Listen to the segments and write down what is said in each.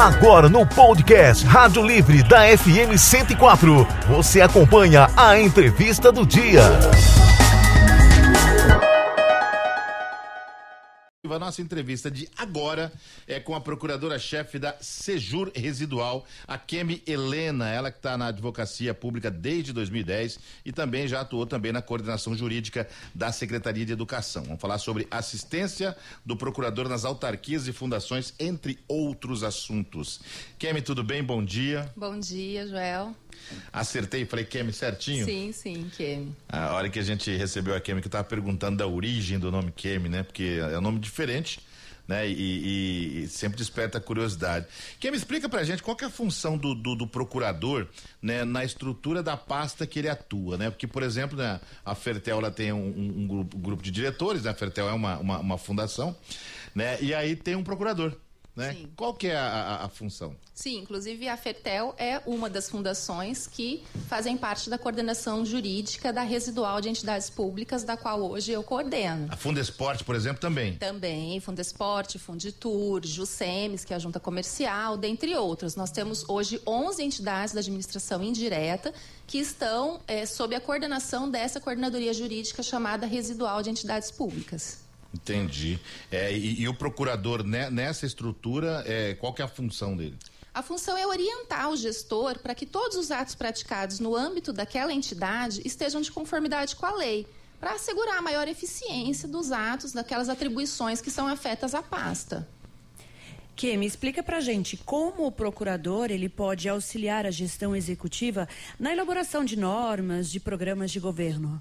Agora no podcast Rádio Livre da FM 104, você acompanha a entrevista do dia. A nossa entrevista de agora é com a procuradora-chefe da Sejur Residual, a Kemi Helena, ela que está na advocacia pública desde 2010 e também já atuou também na coordenação jurídica da Secretaria de Educação. Vamos falar sobre assistência do procurador nas autarquias e fundações, entre outros assuntos. Kemi, tudo bem? Bom dia. Bom dia, Joel. Acertei, falei Kemi certinho? Sim, sim, Kemi. A hora que a gente recebeu a Kemi, que eu tava perguntando da origem do nome Kemi, né? Porque é um nome diferente, né? E, e, e sempre desperta curiosidade. Kemi, explica pra gente qual que é a função do, do, do, procurador, né? Na estrutura da pasta que ele atua, né? Porque, por exemplo, né? a Fertel, ela tem um, um, um grupo, um grupo de diretores, né? A Fertel é uma, uma, uma fundação, né? E aí tem um procurador. Né? Qual que é a, a, a, função? Sim, inclusive a Fertel é uma das fundações que fazem parte da coordenação jurídica da residual de entidades públicas, da qual hoje eu coordeno. A Fundesporte, por exemplo, também? Também, Fundesporte, Funditur, Jusemes, que é a junta comercial, dentre outros. Nós temos hoje 11 entidades da administração indireta que estão é, sob a coordenação dessa coordenadoria jurídica chamada residual de entidades públicas. Entendi. É, e, e, o procurador né, nessa estrutura, é, qual que é a função dele? A função é orientar o gestor para que todos os atos praticados no âmbito daquela entidade estejam de conformidade com a lei, para assegurar a maior eficiência dos atos, daquelas atribuições que são afetas à pasta. me explica para gente como o procurador ele pode auxiliar a gestão executiva na elaboração de normas, de programas de governo.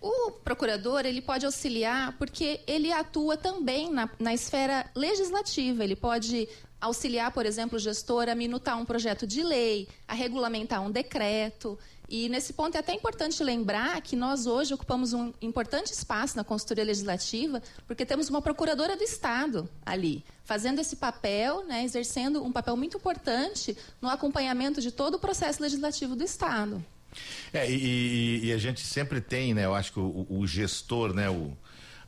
O procurador ele pode auxiliar porque ele atua também na, na esfera legislativa. Ele pode auxiliar, por exemplo, o gestor a minutar um projeto de lei, a regulamentar um decreto. E nesse ponto é até importante lembrar que nós hoje ocupamos um importante espaço na consultoria legislativa, porque temos uma procuradora do Estado ali, fazendo esse papel, né, exercendo um papel muito importante no acompanhamento de todo o processo legislativo do Estado. É, e, e, a gente sempre tem, né? Eu acho que o, o gestor, né? O,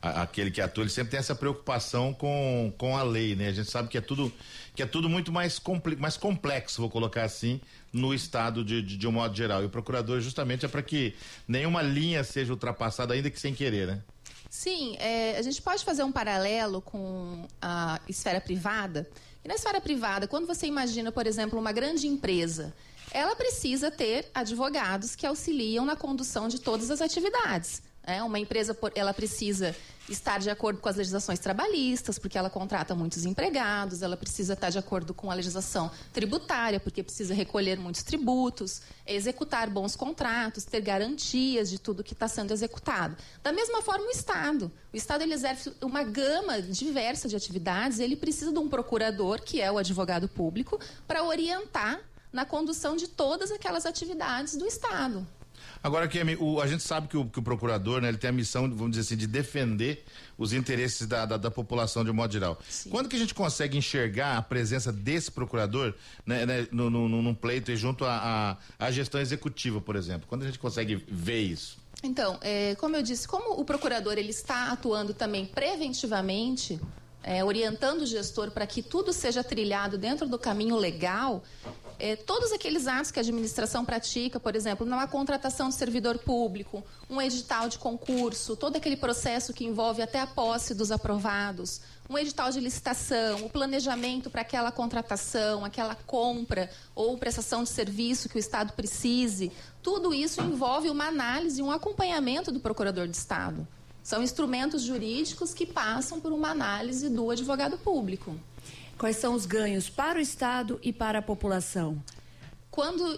a, aquele que atua, ele sempre tem essa preocupação com, com a lei, né? A gente sabe que é tudo, que é tudo muito mais, mais complexo, vou colocar assim, no Estado de, de, de um modo geral. E o procurador justamente é para que nenhuma linha seja ultrapassada, ainda que sem querer, né? Sim, é, a gente pode fazer um paralelo com a esfera privada. E na esfera privada, quando você imagina, por exemplo, uma grande empresa ela precisa ter advogados que auxiliam na condução de todas as atividades. É, uma empresa ela precisa estar de acordo com as legislações trabalhistas, porque ela contrata muitos empregados, ela precisa estar de acordo com a legislação tributária, porque precisa recolher muitos tributos, executar bons contratos, ter garantias de tudo que está sendo executado. Da mesma forma, o Estado. O Estado ele exerce uma gama diversa de atividades, ele precisa de um procurador, que é o advogado público, para orientar na condução de todas aquelas atividades do Estado. Agora, Kemi, o, a gente sabe que o, que o procurador né, ele tem a missão, vamos dizer assim, de defender os interesses da, da, da população de um modo geral. Sim. Quando que a gente consegue enxergar a presença desse procurador né, né, no, no, num pleito e junto à gestão executiva, por exemplo? Quando a gente consegue ver isso? Então, é, como eu disse, como o procurador ele está atuando também preventivamente é, orientando o gestor para que tudo seja trilhado dentro do caminho legal, é, todos aqueles atos que a administração pratica, por exemplo, numa contratação de servidor público, um edital de concurso, todo aquele processo que envolve até a posse dos aprovados, um edital de licitação, o planejamento para aquela contratação, aquela compra ou prestação de serviço que o Estado precise, tudo isso envolve uma análise um acompanhamento do procurador de Estado. São instrumentos jurídicos que passam por uma análise do advogado público. Quais são os ganhos para o Estado e para a população? Quando,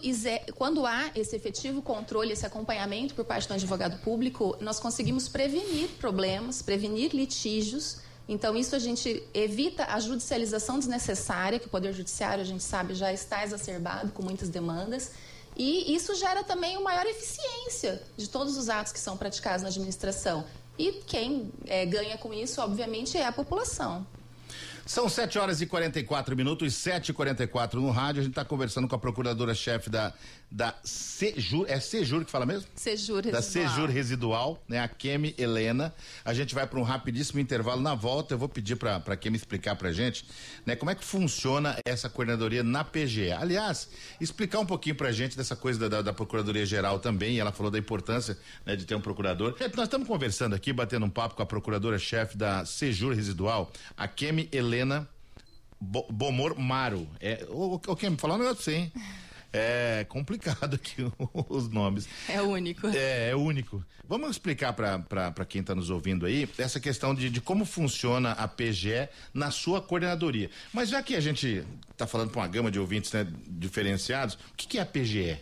quando, há esse efetivo controle, esse acompanhamento por parte do advogado público, nós conseguimos prevenir problemas, prevenir litígios. Então, isso a gente evita a judicialização desnecessária, que o Poder Judiciário, a gente sabe, já está exacerbado com muitas demandas. E isso gera também uma maior eficiência de todos os atos que são praticados na administração. E quem é, ganha com isso, obviamente, é a população. São 7 horas e 44 minutos, 7 e 44 no rádio. A gente está conversando com a procuradora-chefe da, da Sejur. É Sejur que fala mesmo? Sejur Residual. Da Sejur Residual, né? A Kemi Helena. A gente vai para um rapidíssimo intervalo. Na volta, eu vou pedir para a Kemi explicar para a gente né, como é que funciona essa coordenadoria na PGE. Aliás, explicar um pouquinho para a gente dessa coisa da, da, da Procuradoria Geral também. Ela falou da importância né, de ter um procurador. Nós estamos conversando aqui, batendo um papo com a procuradora-chefe da Sejur Residual, a Kemi Helena. Helena Bo Bomor Maro. É, o, o, o me falar um negócio assim. É complicado aqui os nomes. É único. É, é único. Vamos explicar para quem está nos ouvindo aí essa questão de, de, como funciona a PGE na sua coordenadoria. Mas já que a gente está falando para uma gama de ouvintes né, diferenciados, o que, que é a PGE?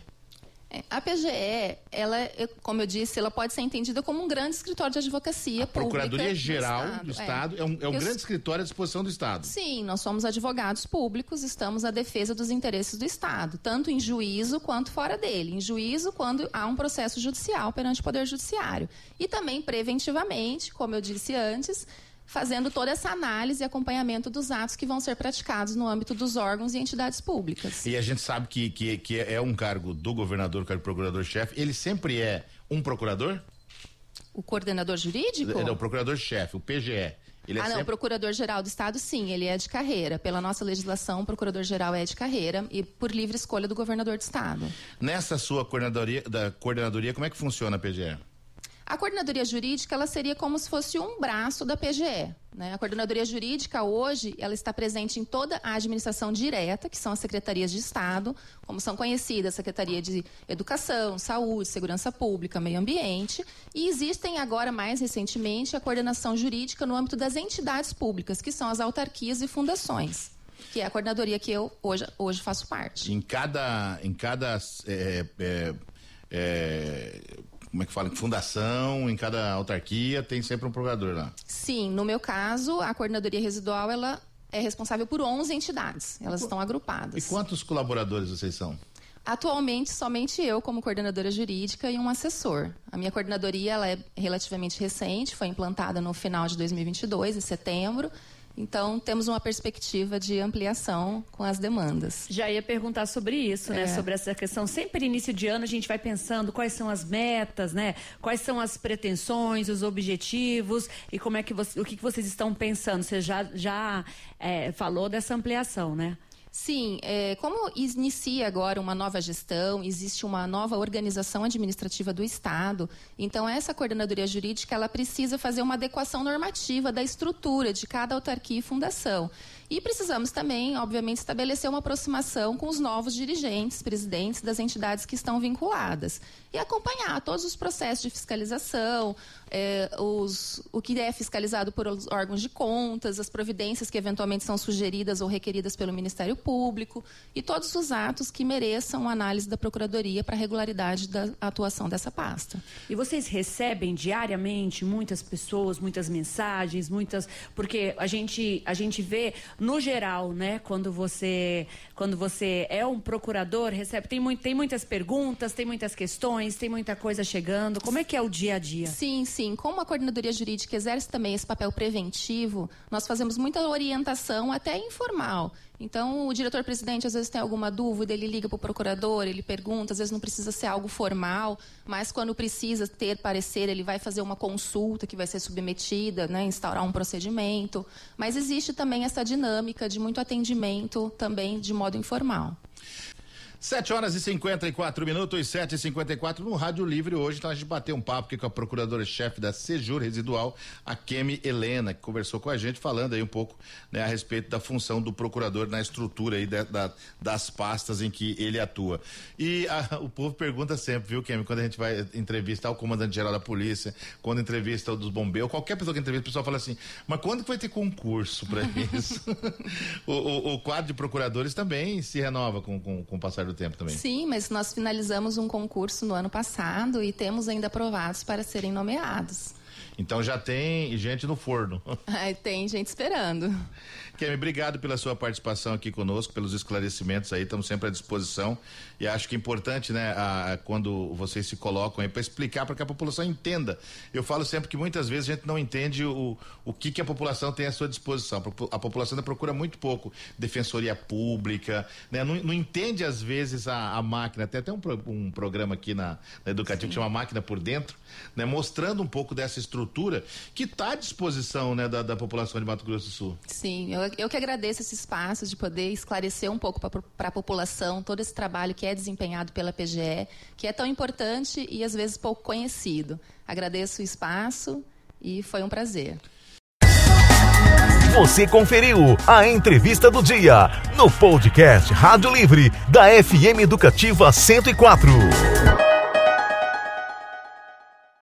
É, a PGE, ela, como eu disse, ela pode ser entendida como um grande escritório de advocacia a Procuradoria Geral do Estado, do estado é. é. um, é um eu, grande escritório à disposição do Estado. Sim, nós somos advogados públicos, estamos à defesa dos interesses do Estado, tanto em juízo quanto fora dele. Em juízo, quando há um processo judicial perante o Poder Judiciário. E também preventivamente, como eu disse antes, fazendo toda essa análise e acompanhamento dos atos que vão ser praticados no âmbito dos órgãos e entidades públicas. E a gente sabe que, que, que é um cargo do governador, que é procurador-chefe, ele sempre é um procurador? O coordenador jurídico? Não, o procurador-chefe, o PGE. Ele é ah, sempre... não, o Procurador-Geral do Estado, sim, ele é de carreira. Pela nossa legislação, o Procurador-Geral é de carreira e por livre escolha do governador do Estado. Nessa sua coordenadoria, da coordenadoria, como é que funciona a PGE? A coordenadoria jurídica ela seria como se fosse um braço da PGE. Né? A coordenadoria jurídica hoje ela está presente em toda a administração direta, que são as secretarias de Estado, como são conhecidas, Secretaria de Educação, Saúde, Segurança Pública, Meio Ambiente, e existem agora mais recentemente a coordenação jurídica no âmbito das entidades públicas, que são as autarquias e fundações que é a coordenadoria que eu hoje, hoje faço parte. Em cada, em cada é, é, é, como é que fala, fundação, em cada autarquia tem sempre um procurador lá. Sim, no meu caso, a coordenadoria residual, ela é responsável por 11 entidades, elas estão agrupadas. E quantos colaboradores vocês são? Atualmente, somente eu como coordenadora jurídica e um assessor. A minha coordenadoria ela é relativamente recente, foi implantada no final de 2022, em setembro, então, temos uma perspectiva de ampliação com as demandas. Já ia perguntar sobre isso, né? É. Sobre essa questão. Sempre início de ano a gente vai pensando quais são as metas, né? Quais são as pretensões, os objetivos e como é que você, o que, vocês estão pensando. Você já, já é, falou dessa ampliação, né? Sim, é, como inicia agora uma nova gestão, existe uma nova organização administrativa do Estado, então essa coordenadoria jurídica ela precisa fazer uma adequação normativa da estrutura de cada autarquia e fundação. E precisamos também, obviamente, estabelecer uma aproximação com os novos dirigentes, presidentes das entidades que estão vinculadas. E acompanhar todos os processos de fiscalização, é, os, o que é fiscalizado por órgãos de contas, as providências que eventualmente são sugeridas ou requeridas pelo Ministério Público e todos os atos que mereçam análise da Procuradoria para a regularidade da atuação dessa pasta. E vocês recebem diariamente muitas pessoas, muitas mensagens, muitas. Porque a gente, a gente vê, no geral, né, quando você, quando você é um procurador, recebe. Tem, muito, tem muitas perguntas, tem muitas questões, tem muita coisa chegando. Como é que é o dia a dia? Sim, sim como a coordenadoria jurídica exerce também esse papel preventivo, nós fazemos muita orientação, até informal. Então, o diretor-presidente às vezes tem alguma dúvida, ele liga para o procurador, ele pergunta, às vezes não precisa ser algo formal, mas quando precisa ter parecer, ele vai fazer uma consulta que vai ser submetida, né, instaurar um procedimento. Mas existe também essa dinâmica de muito atendimento também de modo informal. 7 horas e 54 minutos, 7 e 54 no Rádio Livre hoje. Então a gente bateu um papo aqui com a procuradora-chefe da Sejur Residual, a Kemi Helena, que conversou com a gente falando aí um pouco né, a respeito da função do procurador na estrutura aí da, da, das pastas em que ele atua. E a, o povo pergunta sempre, viu, Kemi, quando a gente vai entrevistar o comandante-geral da polícia, quando entrevista o dos bombeiros, qualquer pessoa que entrevista, o pessoal fala assim, mas quando que vai ter concurso para isso? o, o, o, quadro de procuradores também se renova com, com, com o passar do tempo também. Sim, mas nós finalizamos um concurso no ano passado e temos ainda aprovados para serem nomeados. Então já tem gente no forno. Ai, tem gente esperando. Kemi, obrigado pela sua participação aqui conosco, pelos esclarecimentos aí, estamos sempre à disposição. E acho que é importante, né, a, a, quando vocês se colocam aí para explicar para que a população entenda. Eu falo sempre que muitas vezes a gente não entende o, o que, que a população tem à sua disposição. A população ainda procura muito pouco defensoria pública, né? Não, não entende às vezes a, a máquina. Tem até um, um programa aqui na, na Educativo que chama Máquina por Dentro, né? Mostrando um pouco dessa estrutura que está à disposição, né, da, da população de Mato Grosso do Sul. Sim, eu eu que agradeço esse espaço de poder esclarecer um pouco para a população todo esse trabalho que é desempenhado pela PGE, que é tão importante e às vezes pouco conhecido. Agradeço o espaço e foi um prazer. Você conferiu a entrevista do dia no podcast Rádio Livre da FM Educativa 104.